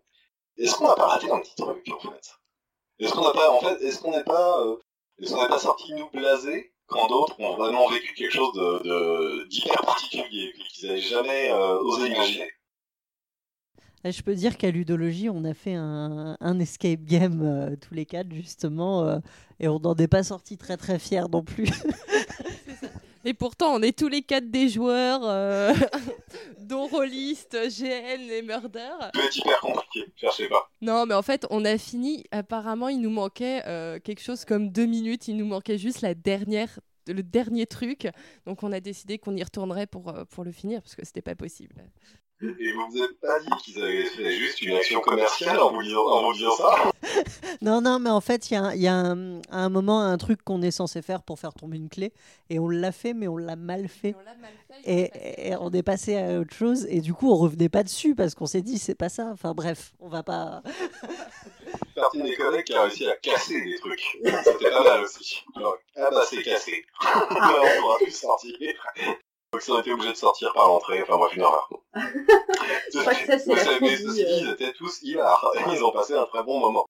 est-ce qu'on n'a pas raté un petit truc en fait? Est-ce qu'on n'a pas, en fait, est-ce qu'on n'est pas, qu'on n'est pas sorti nous blasés quand d'autres ont vraiment vécu quelque chose de d'hyper particulier qu'ils n'avaient jamais euh, osé imaginer Je peux dire qu'à Ludologie, on a fait un, un escape game euh, tous les quatre, justement, euh, et on n'en est pas sorti très très fiers non plus. Et pourtant, on est tous les quatre des joueurs, euh, dont rôliste, GN et Murder. Être hyper compliqué, cherchez pas. Non, mais en fait, on a fini. Apparemment, il nous manquait euh, quelque chose comme deux minutes. Il nous manquait juste la dernière, le dernier truc. Donc, on a décidé qu'on y retournerait pour, euh, pour le finir parce que c'était pas possible. Et vous vous êtes pas dit qu'ils avaient fait juste une action commerciale en vous disant, en vous disant ça Non, non, mais en fait, il y a, un- il y a un, à un moment un truc qu'on est censé faire pour faire tomber une clé, et on l'a fait, mais on l'a mal fait. Et, et on est passé à autre chose, et du coup, on revenait pas dessus parce qu'on s'est dit, c'est pas ça. Enfin bref, on va pas. partie de mes collègues qui a réussi à casser des trucs. C'était pas mal aussi. Alors, ah bah c'est cassé. Là, on pourra plus sortir. Donc ça a été obligé de sortir par l'entrée. Enfin bref, une horreur. Je crois que ça, c'est Mais la mais phobie, ceci dit, euh. ils étaient tous hilars. Ils ont passé un très bon moment.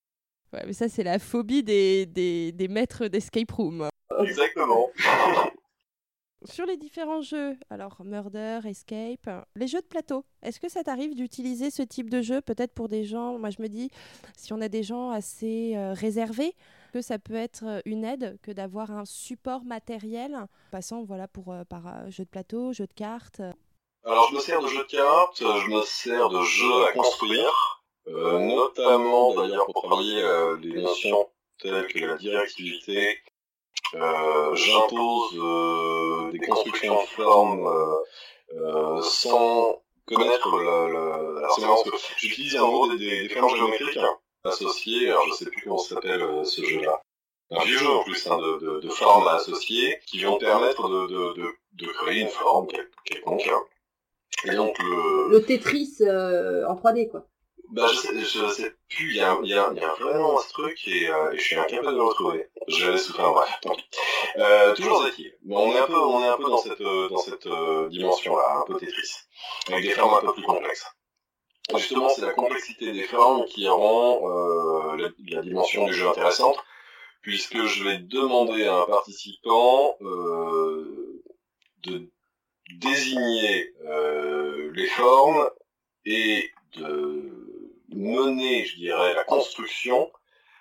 Ouais, mais ça, c'est la phobie des, des, des maîtres d'escape room. Exactement. Sur les différents jeux, alors Murder, Escape, les jeux de plateau, est-ce que ça t'arrive d'utiliser ce type de jeu peut-être pour des gens, moi je me dis, si on a des gens assez euh, réservés, que ça peut être euh, une aide que d'avoir un support matériel, passant voilà pour euh, par euh, jeu de plateau, jeu de cartes. Alors je me sers de jeux de cartes, je me sers de jeux à construire, euh, notamment d'ailleurs pour travailler euh, des notions telles que la directivité. Euh, J'impose euh, des constructions formes euh, euh, sans connaître marrant parce que j'utilise en gros des, des, fermes géométriques associées, alors je sais plus comment s'appelle euh, ce jeu-là. Un vieux jeu en plus hein, de, de, de formes associées qui vont permettre de, de, de, de créer une forme quel- quelconque. Et donc le, Le Tetris euh, en 3D, quoi. bah, je sais, je sais plus, il y a, il y, a, il y a vraiment ce truc et, euh, et je suis incapable de le retrouver. Je l'ai souffert, bref, tant pis. Euh, toujours est-il. On est un peu, on est un peu dans cette, euh, dans cette euh, dimension-là, un peu Tetris. Avec des formes un peu plus complexes. Justement, c'est la complexité des formes qui rend euh, la, dimension du jeu intéressante, puisque je vais demander à un participant euh, de désigner euh, les formes et de mener, je dirais, la construction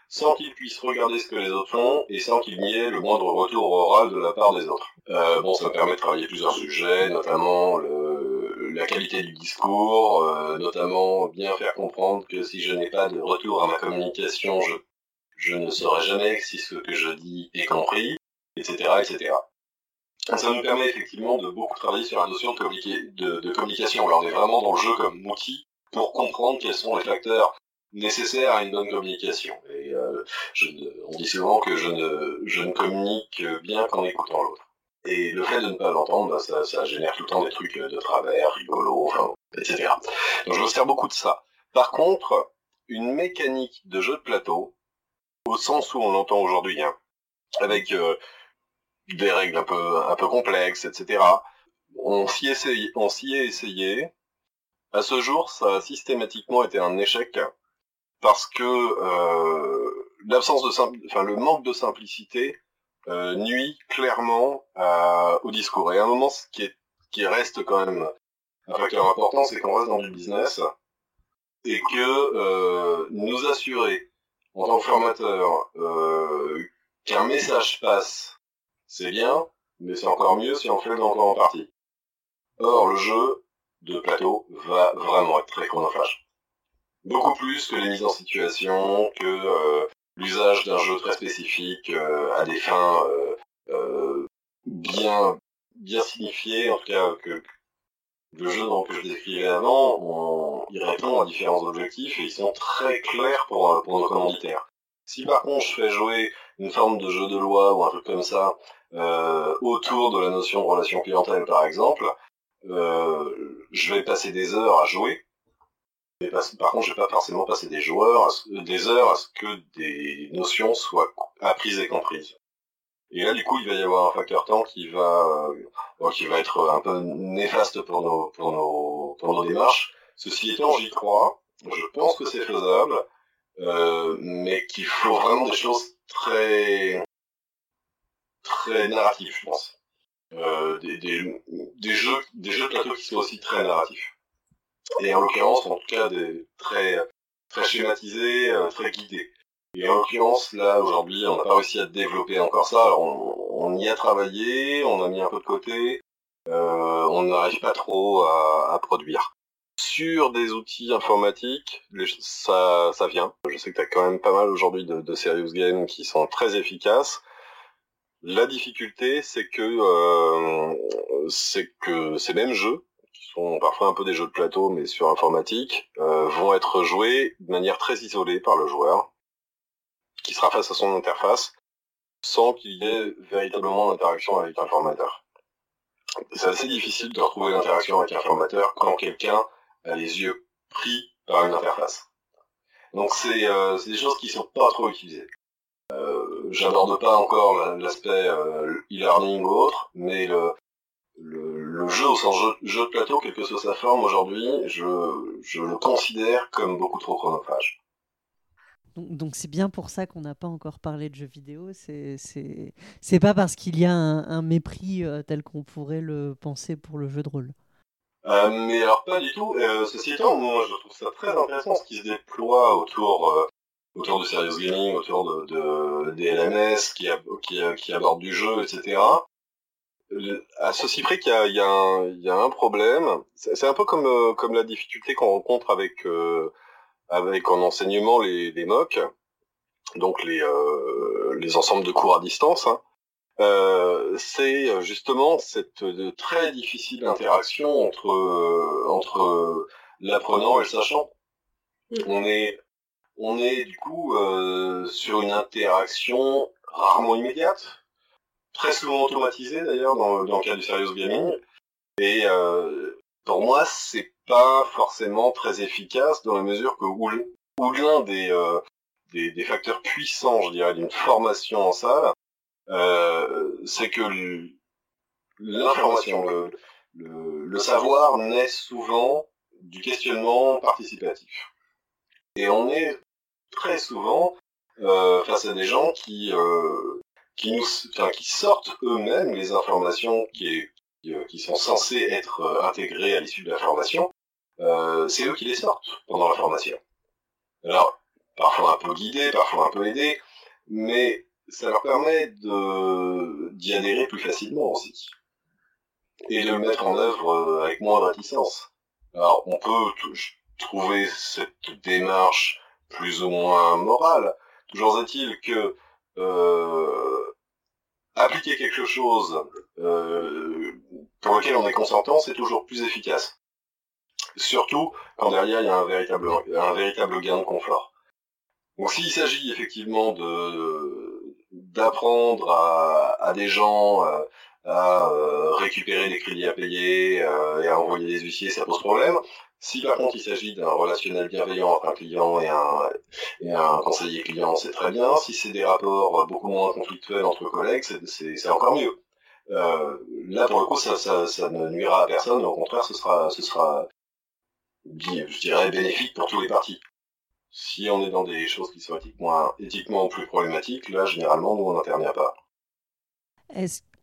sans qu'il puisse regarder ce que les autres font et sans qu'il n'y ait le moindre retour oral de la part des autres. Euh, bon, ça me permet de travailler plusieurs sujets, notamment le- la qualité du discours, euh, notamment bien faire comprendre que si je n'ai pas de retour à ma communication, je, je ne saurai jamais si ce que je dis est compris, etc., etc. Ça nous permet effectivement de beaucoup travailler sur la notion de, de- de communication. Alors on est vraiment dans le jeu comme outil pour comprendre quels sont les facteurs nécessaires à une bonne communication. Et euh, je ne- on dit souvent que je ne, je ne communique bien qu'en écoutant l'autre. Et le fait de ne pas l'entendre, bah, ça, ça génère tout le temps des trucs de travers, rigolos, enfin, etc. Donc je me sers beaucoup de ça. Par contre, une mécanique de jeu de plateau, au sens où on l'entend aujourd'hui, hein, avec euh, des règles un peu, un peu complexes, etc. On s'y essaye- on s'y est essayé. À ce jour, ça a systématiquement été un échec parce que euh, l'absence de enfin le manque de simplicité euh, nuit clairement à- au discours. Et à un moment, ce qui, est, qui reste quand même un facteur important, c'est qu'on reste dans du business et que euh, nous assurer en tant que formateur euh, qu'un message passe c'est bien, mais c'est encore mieux si on fait le encore en partie. Or, le jeu de plateau va vraiment être très chronophage. Beaucoup plus que les mises en situation, que euh, l'usage d'un jeu très spécifique euh, à des fins euh, euh, bien bien signifiées, en tout cas que le jeu donc, que je décrivais avant, on, il répond à différents objectifs et ils sont très clairs pour, pour nos commanditaires. Si par contre je fais jouer une forme de jeu de loi ou un truc comme ça euh, autour de la notion de relation clientèle par exemple, euh, je vais passer des heures à jouer. Par contre, je vais pas forcément passer des joueurs, des heures à ce que des notions soient apprises et comprises. Et là, du coup, il va y avoir un facteur temps qui va, euh, qui va être un peu néfaste pour nos, pour nos, pour nos démarches. Ceci étant, j'y crois. Je pense que c'est faisable, euh, mais qu'il faut vraiment des choses très, très narratives, je pense. Euh, des, des, des jeux, des jeux de plateau qui sont aussi très narratifs. Et en l'occurrence, en tout cas, des très, très schématisés, euh, très guidés. Et en l'occurrence, là, aujourd'hui, on n'a pas réussi à développer encore ça. Alors, on, on y a travaillé, on a mis un peu de côté, euh, on n'arrive pas trop à, à produire. Sur des outils informatiques, les- ça, ça vient. Je sais que tu as quand même pas mal aujourd'hui de, de serious games qui sont très efficaces. La difficulté, c'est que euh, c'est que ces mêmes jeux parfois un peu des jeux de plateau, mais sur informatique, vont être joués de manière très isolée par le joueur, qui sera face à son interface, sans qu'il y ait véritablement d'interaction avec un formateur. C'est assez difficile de retrouver l'interaction avec un formateur quand quelqu'un a les yeux pris par une interface. Donc c'est euh, des choses qui sont pas trop utilisées. Euh, J'aborde pas encore l'aspect euh, e-learning ou autre, mais le, jeu au sens jeu, de plateau, quelle que soit sa forme aujourd'hui, je, je le considère comme beaucoup trop chronophage. Donc c'est bien pour ça qu'on n'a pas encore parlé de jeux vidéo. C'est pas parce qu'il y a un, mépris euh, tel qu'on pourrait le penser pour le jeu de rôle. Euh, mais alors pas du tout. Euh, ceci étant, moi je trouve ça très intéressant ce qui se déploie autour autour du serious gaming, autour de, de des LMS qui, qui, qui abordent du jeu, etc. À ceci près qu'il y, y, y, a un problème. C'est un peu comme comme la difficulté qu'on rencontre avec avec en enseignement les, les MOOC, donc les, euh, les ensembles de cours à distance, hein. euh, c'est justement cette très difficile interaction entre, euh, entre l'apprenant et le sachant. Mm. On est, on est du coup sur une interaction rarement immédiate, très souvent automatisée d'ailleurs dans, dans le cas du serious gaming, et pour moi c'est pas forcément très efficace dans la mesure que où, l'un des, euh, des, des, facteurs puissants, je dirais, d'une formation en salle, euh, c'est que l'information, le, le, le, savoir naît souvent du questionnement participatif. Et on est très souvent euh, face à des gens qui, euh, qui, nous, enfin, qui sortent eux-mêmes les informations qui, euh, qui sont censées être euh, intégrées à l'issue de la formation euh, c'est eux qui les sortent pendant la formation. Alors, parfois un peu guidés, parfois un peu aidés, mais ça leur permet d'y adhérer plus facilement aussi. Et de le mettre en œuvre euh, avec moins de réticence. Alors, on peut trouver cette démarche plus ou moins morale. Toujours est-il que euh, appliquer quelque chose euh, pour lequel on est consentant, c'est toujours plus efficace surtout quand derrière il y a un véritable, un véritable gain de confort. Donc s'il s'agit effectivement d'apprendre à, à, des gens euh, à, euh, récupérer des crédits à payer euh, et à envoyer des huissiers, ça pose problème. Si par contre il s'agit d'un relationnel bienveillant entre un client et un, et un conseiller client, c'est très bien. Si c'est des rapports beaucoup moins conflictuels entre collègues, c'est encore mieux. Euh, là pour le coup ça, ça, ça, ne nuira à personne, au contraire ce sera, ce sera je dirais, bénéfique pour tous les partis. Si on est dans des choses qui sont éthiquement, éthiquement plus problématiques, là, généralement, nous, on n'intervient pas.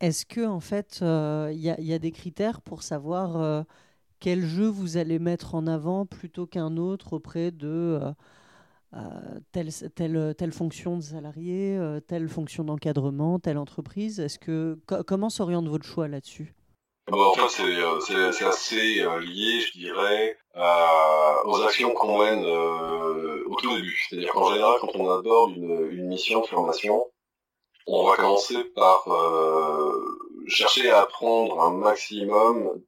Est que en fait, il euh, y, y, a des critères pour savoir euh, quel jeu vous allez mettre en avant plutôt qu'un autre auprès de euh, telle, telle, telle, fonction de salarié, telle fonction d'encadrement, telle entreprise? Est-ce que comment s'oriente votre choix là-dessus? En fait, c'est assez lié, je dirais, aux actions qu'on mène au tout début. C'est-à-dire qu'en général, quand on aborde une, mission de formation, on va commencer par chercher à apprendre un maximum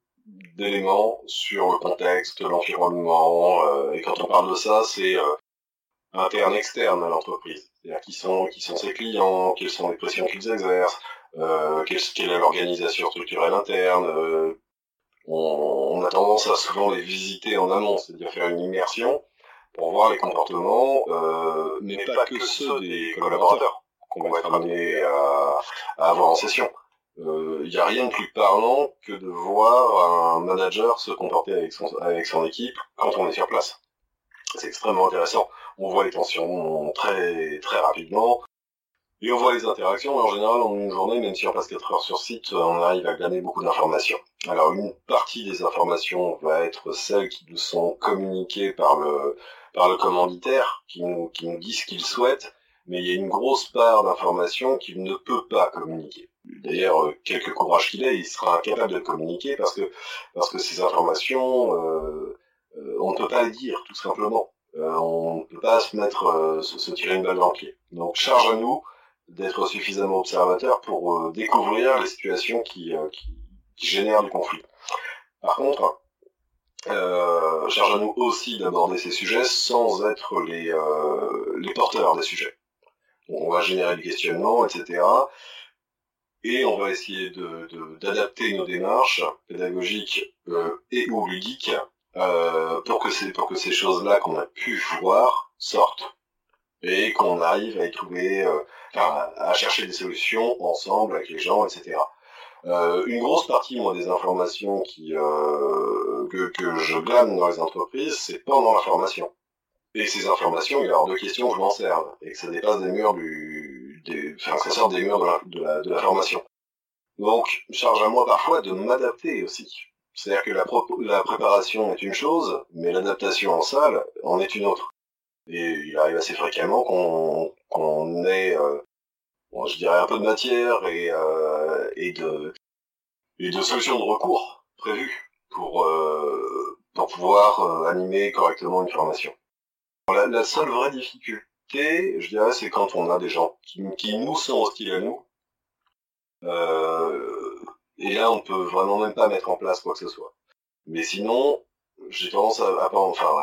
d'éléments sur le contexte, l'environnement. Euh, et quand on parle de ça, c'est euh, interne, externe à l'entreprise. C'est-à-dire qui sont, qui sont ses clients, quelles sont les pressions qu'ils exercent, euh, quelle, quelle, est l'organisation structurelle interne, on, a tendance à souvent les visiter en amont, c'est-à-dire faire une immersion pour voir les comportements, euh, mais pas que ceux des collaborateurs qu'on va être amené à, avoir en session. Il euh, n'y a rien de plus parlant que de voir un manager se comporter avec son, avec son équipe quand on est sur place. C'est extrêmement intéressant. On voit les tensions très très rapidement. Et on voit les interactions, en général, en une journée, même si on passe 4 heures sur site, on arrive à gagner beaucoup d'informations. Alors, une partie des informations va être celles qui nous sont communiquées par le, par le commanditaire, qui nous, qui nous dit ce qu'il souhaite, mais il y a une grosse part d'informations qu'il ne peut pas communiquer. D'ailleurs, euh, quelque courage qu'il ait, il sera incapable de communiquer parce que, parce que ces informations, euh, euh, on ne peut pas les dire, tout simplement. Euh, on ne peut pas se mettre, se, se, tirer une balle dans le pied. Donc, charge à nous d'être suffisamment observateur pour euh, découvrir les situations qui, euh, qui, qui, génèrent du conflit. Par contre, euh, charge à nous aussi d'aborder ces sujets sans être les, euh, les porteurs des sujets. On va générer des questionnements, etc. Et on va essayer d'adapter de, nos démarches pédagogiques euh, et ou ludiques euh, pour que ces, pour que ces choses-là qu'on a pu voir sortent et qu'on arrive à y trouver, euh, enfin, à chercher des solutions ensemble avec les gens, etc. Une grosse partie des informations que, que je glane dans les entreprises, c'est pendant la formation. Et ces informations, il y a hors de question que je m'en serve et que ça dépasse des murs du, enfin, ça sort des murs de la, de la, formation. Donc, charge à moi parfois de m'adapter aussi. C'est-à-dire que la, la préparation est une chose, mais l'adaptation en salle en est une autre. Et il arrive assez fréquemment qu'on ait, euh, je dirais, un peu de matière et, euh, et, de, et de solutions de recours prévues pour, euh, pouvoir animer correctement une formation. La, la seule vraie difficulté, je dirais, c'est quand on a des gens qui, nous sont hostiles à nous. Euh, et là, on peut vraiment même pas mettre en place quoi que ce soit. Mais sinon, j'ai tendance à,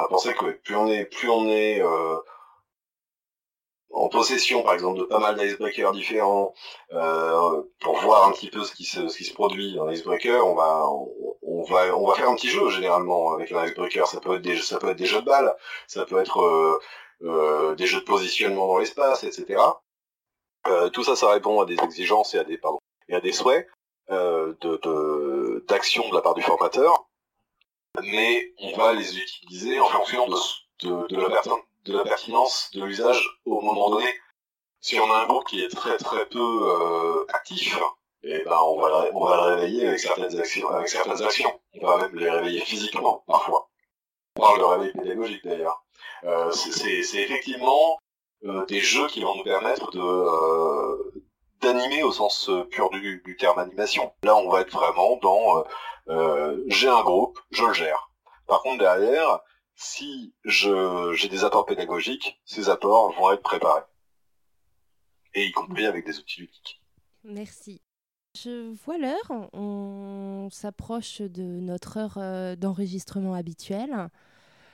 penser que plus on est, plus on est euh, en possession, par exemple, de pas mal d'icebreakers différents, euh, pour voir un petit peu ce qui se, ce qui se produit dans l'icebreaker, on va, on, va, on va faire un petit jeu généralement avec un icebreaker. Ça peut être des, ça peut être des jeux de balles, ça peut être euh, des jeux de positionnement dans l'espace, etc. Euh, tout ça, ça répond à des exigences et à des, pardon, et à des souhaits euh, de, d'action de la part du formateur mais on va les utiliser en fonction de, la, pertinence de l'usage au moment donné. Si on a un groupe qui est très très peu euh, actif, et ben on va, on va le réveiller avec certaines actions, avec certaines actions. On va même les réveiller physiquement parfois. On parle de réveil pédagogique d'ailleurs. Euh, c'est effectivement euh, des jeux qui vont nous permettre euh, d'animer au sens pur du, terme animation. Là, on va être vraiment dans j'ai un groupe, je le gère. Par contre, derrière, si j'ai des apports pédagogiques, ces apports vont être préparés. Et y compris avec des outils ludiques. Merci. Je vois l'heure, on s'approche de notre heure d'enregistrement habituelle.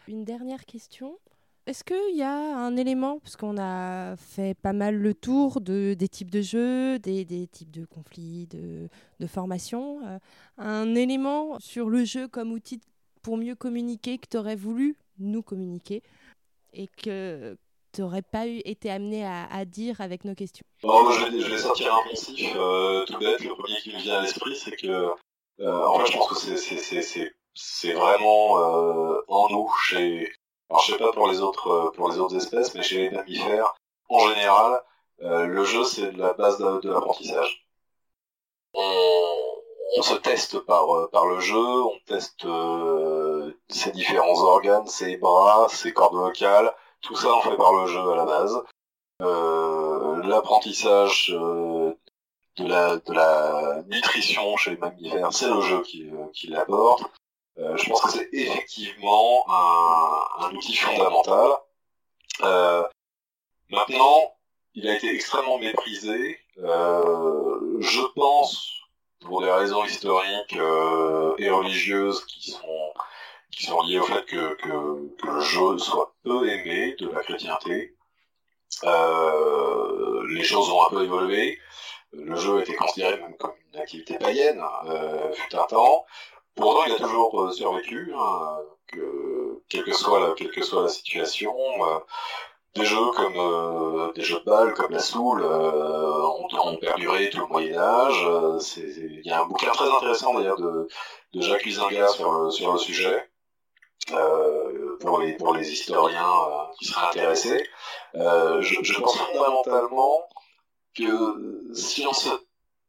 Une dernière question. Est-ce qu'il y a un élément, parce qu'on a fait pas mal le tour de, des types de jeux, des, des types de conflits, de, de formation, euh, un élément sur le jeu comme outil pour mieux communiquer que tu aurais voulu nous communiquer et que tu n'aurais pas été amené à, dire avec nos questions? Bon, je, vais, sortir un poncif euh, tout bête. Le premier qui me vient à l'esprit, c'est que, euh, en fait, je pense que c'est vraiment euh, en nous, chez alors je sais pas pour les autres pour les autres espèces, mais chez les mammifères, en général, euh, le jeu c'est la base de, l'apprentissage. On, on, se teste par par le jeu, on teste euh, ses différents organes, ses bras, ses cordes vocales, tout ça on fait par le jeu à la base. Euh, L'apprentissage de la de la nutrition chez les mammifères, c'est le jeu qui qui l'apporte. Euh, je pense que c'est effectivement un, outil fondamental. Euh, maintenant, il a été extrêmement méprisé. Euh, je pense, pour des raisons historiques et religieuses qui sont qui sont liées au fait que, que, le jeu soit peu aimé de la chrétienté. Les choses ont un peu évolué. Le jeu était considéré même comme une activité païenne, fut un temps. Pourtant, il a toujours euh, survécu, hein, que, quelle, que soit la, quelle que soit la situation. Euh, des jeux comme euh, des jeux de balles, comme la Soule, ont, ont, perduré tout le Moyen-Âge. Il y a un bouquin très intéressant d'ailleurs de, de Jacques Huizinga sur le, sur le sujet. pour les pour les historiens qui seraient intéressés, je, je pense fondamentalement que si on se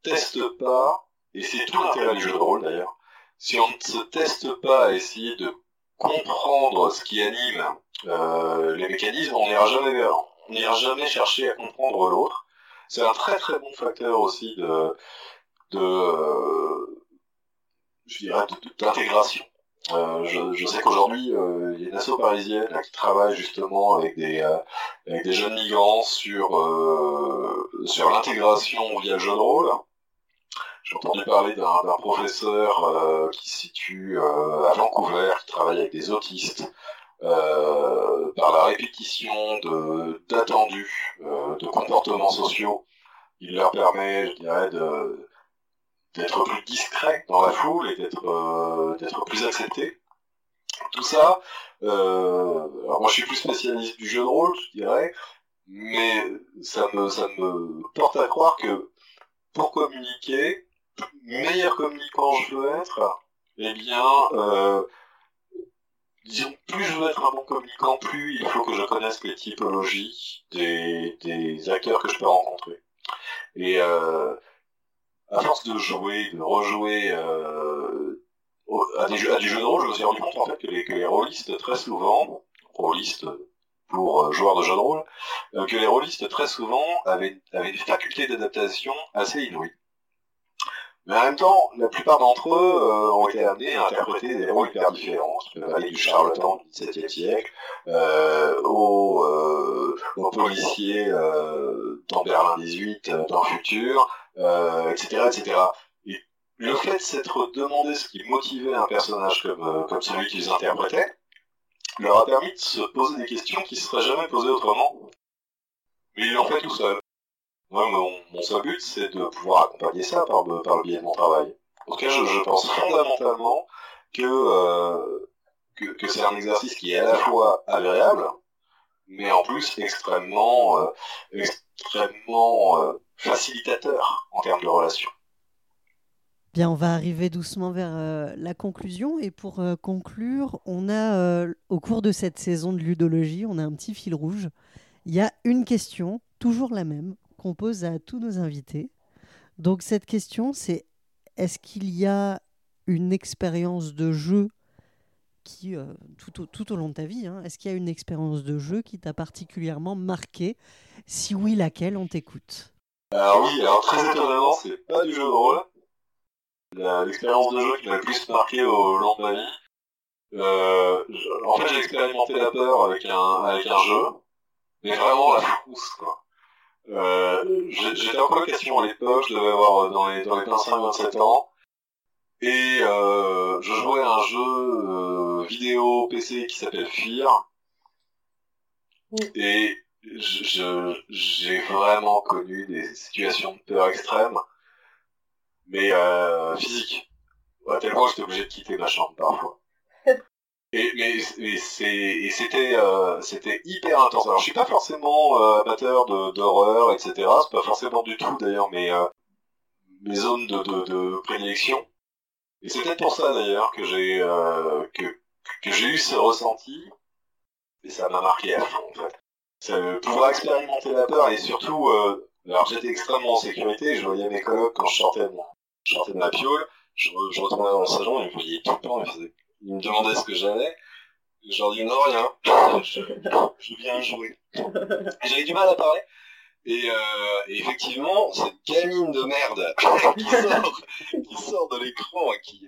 teste pas, et c'est tout l'intérêt du jeu de rôle d'ailleurs, si on ne se teste pas à essayer de comprendre ce qui anime euh, les mécanismes, on n'ira jamais vers, on n'ira jamais chercher à comprendre l'autre. C'est un très très bon facteur aussi de, de euh, je dirais, d'intégration. Euh, je, je, sais qu'aujourd'hui, euh, il y a une asso parisienne qui travaille justement avec des, euh, avec des jeunes migrants sur, sur l'intégration via le jeu de rôle J'ai entendu parler d'un professeur euh, qui se situe euh, à Vancouver, qui travaille avec des autistes, euh, par la répétition de d'attendus, euh, de comportements sociaux. Il leur permet, je dirais, de d'être plus discret dans la foule et d'être euh, plus accepté. Tout ça, euh, alors moi je suis plus spécialiste du jeu de rôle, je dirais, mais ça me ça me porte à croire que pour communiquer, meilleur communicant je veux être, eh bien, euh, disons, plus je veux être un bon communicant, plus il faut que je connaisse les typologies des, des acteurs que je peux rencontrer. Et euh, à force de jouer, de rejouer euh, à, des jeux, de rôle, je me suis rendu compte en fait que les, que les rôlistes très souvent, rôlistes pour euh, joueurs de jeux de rôle, euh, que les rôlistes très souvent avaient, avaient des facultés d'adaptation assez inouïes. Mais en même temps, la plupart d'entre eux euh, ont été amenés à interpréter des rôles hyper différents. Je peux aller du charlatan du XVIIe siècle euh, au, euh, au policier euh, dans Berlin 18, euh, dans le futur, euh, etc., etc. Et le fait de s'être demandé ce qui motivait un personnage comme, euh, comme celui qu'ils interprétaient, leur a permis de se poser des questions qui ne se seraient jamais posées autrement. Mais ils l'ont fait tout seul. Moi, mon, seul but, c'est de pouvoir accompagner ça par, le- biais de mon travail. Je, pense fondamentalement que, euh, que, que c'est un exercice qui est à la fois agréable, mais en plus extrêmement, euh, extrêmement euh, facilitateur en termes de relations. Bien, on va arriver doucement vers la conclusion. Et pour conclure, on a, au cours de cette saison de ludologie, on a un petit fil rouge. Il y a une question, toujours la même, qu'on pose à tous nos invités. Donc cette question, c'est est-ce qu'il y a une expérience de jeu qui, euh, tout, au, tout au long de ta vie, hein, est-ce qu'il y a une expérience de jeu qui t'a particulièrement marqué? Si oui, laquelle? On t'écoute. Alors oui, alors très étonnamment, c'est pas du jeu de L'expérience de jeu qui m'a le plus marqué au long de ma vie. Euh, en fait, j'ai expérimenté la peur avec un, avec un jeu, mais vraiment la frousse, quoi. Euh, J'étais en colocation à l'époque, je devais avoir euh, dans les, dans les 25-27 ans, et euh, je jouais à un jeu euh, vidéo PC qui s'appelle Fear, et j'ai vraiment connu des situations de peur extrême, mais euh, physique. À tel point j'étais obligé de quitter ma chambre parfois. Et, mais, c'est, et c'était, euh, hyper intense. Alors, je suis pas forcément euh, amateur de, d'horreur, etc. C'est pas forcément du tout d'ailleurs mes, euh, mes zones de, de, de prédilection. Et c'est peut-être pour ça d'ailleurs que j'ai, euh, que, que j'ai eu ce ressenti. Et ça m'a marqué à fond, en fait. Ça, euh, pouvoir expérimenter la peur et surtout, euh, alors j'étais extrêmement en sécurité, je voyais mes collègues quand je sortais de, je sortais de ma piole, je, je retournais dans le salon, ils me voyaient tout le temps, ils me demandaient ce que j'avais, je leur dis non, rien, je, viens jouer. J'avais du mal à parler, et, euh, effectivement, cette gamine de merde qui sort, qui sort de l'écran et qui,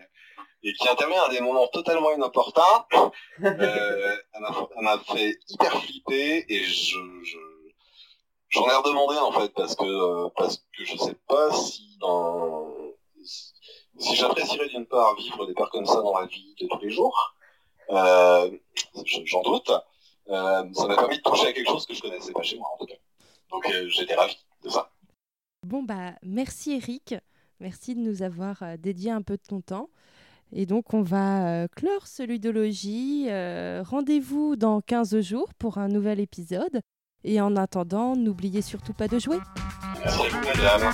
et qui intervient à des moments totalement inopportuns, euh, elle m'a- fait hyper flipper et je, je j'en ai redemandé en fait parce que euh, parce que je sais pas si dans si j'apprécierais d'une part vivre des peurs comme ça dans la vie de tous les jours, euh, je- j'en doute. Euh, ça m'a permis de toucher à quelque chose que je connaissais pas chez moi en tout cas. Donc euh, j'étais ravi de ça. Bon, bah, merci Eric. Merci de nous avoir dédié un peu de ton temps. Et donc, on va clore ce ludologie. Rendez-vous dans 15 jours pour un nouvel épisode. Et en attendant, n'oubliez surtout pas de jouer. Merci mesdames.